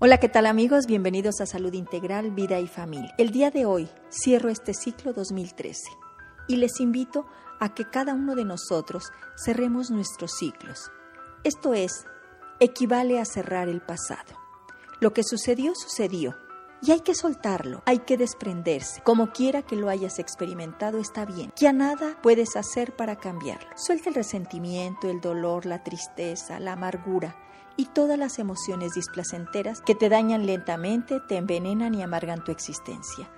Hola, ¿qué tal amigos? Bienvenidos a Salud Integral, Vida y Familia. El día de hoy cierro este ciclo 2013 y les invito a que cada uno de nosotros cerremos nuestros ciclos. Esto es, equivale a cerrar el pasado. Lo que sucedió, sucedió. Y hay que soltarlo, hay que desprenderse. Como quiera que lo hayas experimentado, está bien. Ya nada puedes hacer para cambiarlo. Suelta el resentimiento, el dolor, la tristeza, la amargura y todas las emociones displacenteras que te dañan lentamente, te envenenan y amargan tu existencia.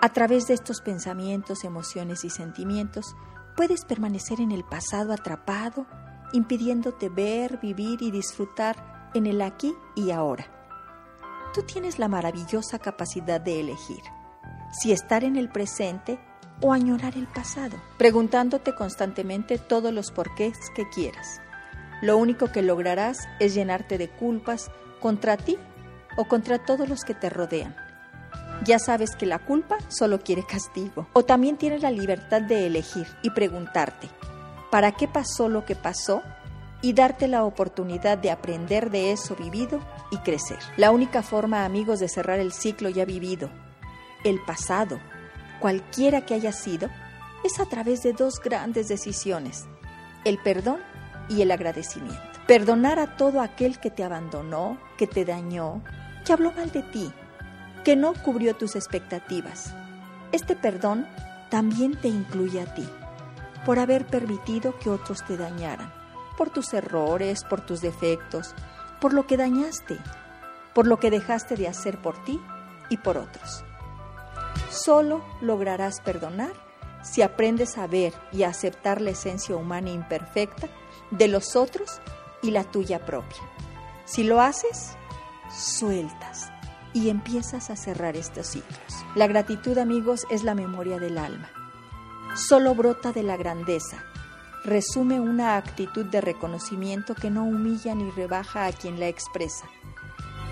A través de estos pensamientos, emociones y sentimientos, puedes permanecer en el pasado atrapado, impidiéndote ver, vivir y disfrutar en el aquí y ahora. Tú tienes la maravillosa capacidad de elegir si estar en el presente o añorar el pasado, preguntándote constantemente todos los porqués que quieras. Lo único que lograrás es llenarte de culpas contra ti o contra todos los que te rodean. Ya sabes que la culpa solo quiere castigo. O también tienes la libertad de elegir y preguntarte, ¿para qué pasó lo que pasó? Y darte la oportunidad de aprender de eso vivido y crecer. La única forma, amigos, de cerrar el ciclo ya vivido, el pasado, cualquiera que haya sido, es a través de dos grandes decisiones, el perdón y el agradecimiento. Perdonar a todo aquel que te abandonó, que te dañó, que habló mal de ti, que no cubrió tus expectativas. Este perdón también te incluye a ti, por haber permitido que otros te dañaran, por tus errores, por tus defectos, por lo que dañaste, por lo que dejaste de hacer por ti y por otros. Solo lograrás perdonar si aprendes a ver y a aceptar la esencia humana imperfecta de los otros y la tuya propia. Si lo haces, sueltas y empiezas a cerrar estos ciclos. La gratitud, amigos, es la memoria del alma. Solo brota de la grandeza. Resume una actitud de reconocimiento que no humilla ni rebaja a quien la expresa.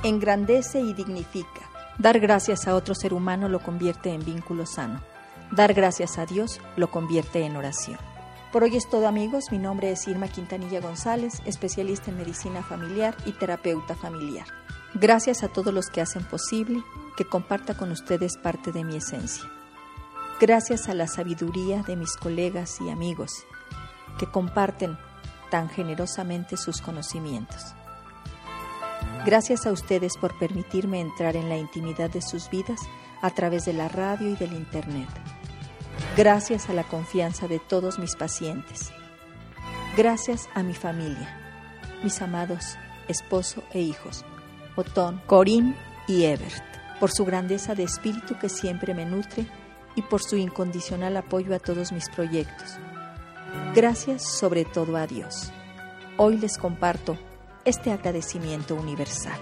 Engrandece y dignifica. Dar gracias a otro ser humano lo convierte en vínculo sano. Dar gracias a Dios lo convierte en oración. Por hoy es todo amigos, mi nombre es Irma Quintanilla González, especialista en medicina familiar y terapeuta familiar. Gracias a todos los que hacen posible que comparta con ustedes parte de mi esencia. Gracias a la sabiduría de mis colegas y amigos que comparten tan generosamente sus conocimientos. Gracias a ustedes por permitirme entrar en la intimidad de sus vidas a través de la radio y del Internet gracias a la confianza de todos mis pacientes, gracias a mi familia, mis amados esposo e hijos, Otón, Corín y Ebert, por su grandeza de espíritu que siempre me nutre y por su incondicional apoyo a todos mis proyectos. Gracias sobre todo a Dios. Hoy les comparto este agradecimiento universal.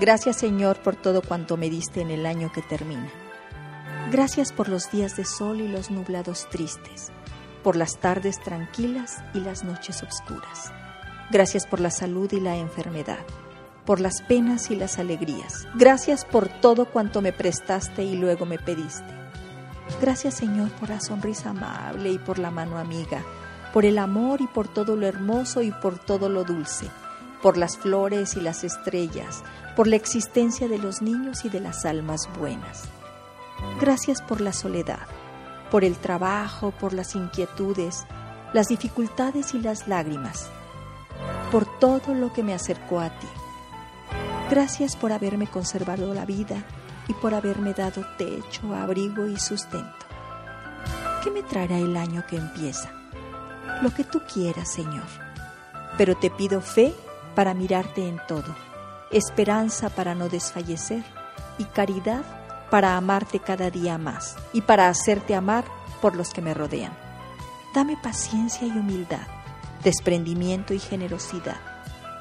Gracias Señor por todo cuanto me diste en el año que termina. Gracias por los días de sol y los nublados tristes, por las tardes tranquilas y las noches oscuras. Gracias por la salud y la enfermedad, por las penas y las alegrías. Gracias por todo cuanto me prestaste y luego me pediste. Gracias Señor por la sonrisa amable y por la mano amiga, por el amor y por todo lo hermoso y por todo lo dulce, por las flores y las estrellas, por la existencia de los niños y de las almas buenas. Gracias por la soledad, por el trabajo, por las inquietudes, las dificultades y las lágrimas, por todo lo que me acercó a ti. Gracias por haberme conservado la vida y por haberme dado techo, abrigo y sustento. ¿Qué me traerá el año que empieza? Lo que tú quieras, Señor. Pero te pido fe para mirarte en todo, esperanza para no desfallecer y caridad para amarte cada día más y para hacerte amar por los que me rodean. Dame paciencia y humildad, desprendimiento y generosidad.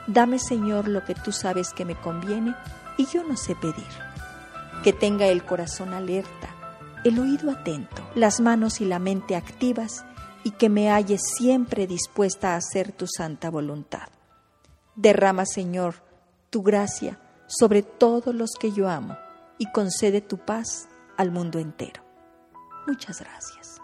Dame, Señor, lo que tú sabes que me conviene y yo no sé pedir. Que tenga el corazón alerta, el oído atento, las manos y la mente activas y que me halle siempre dispuesta a hacer tu santa voluntad. Derrama, Señor, tu gracia sobre todos los que yo amo y concede tu paz al mundo entero. Muchas gracias.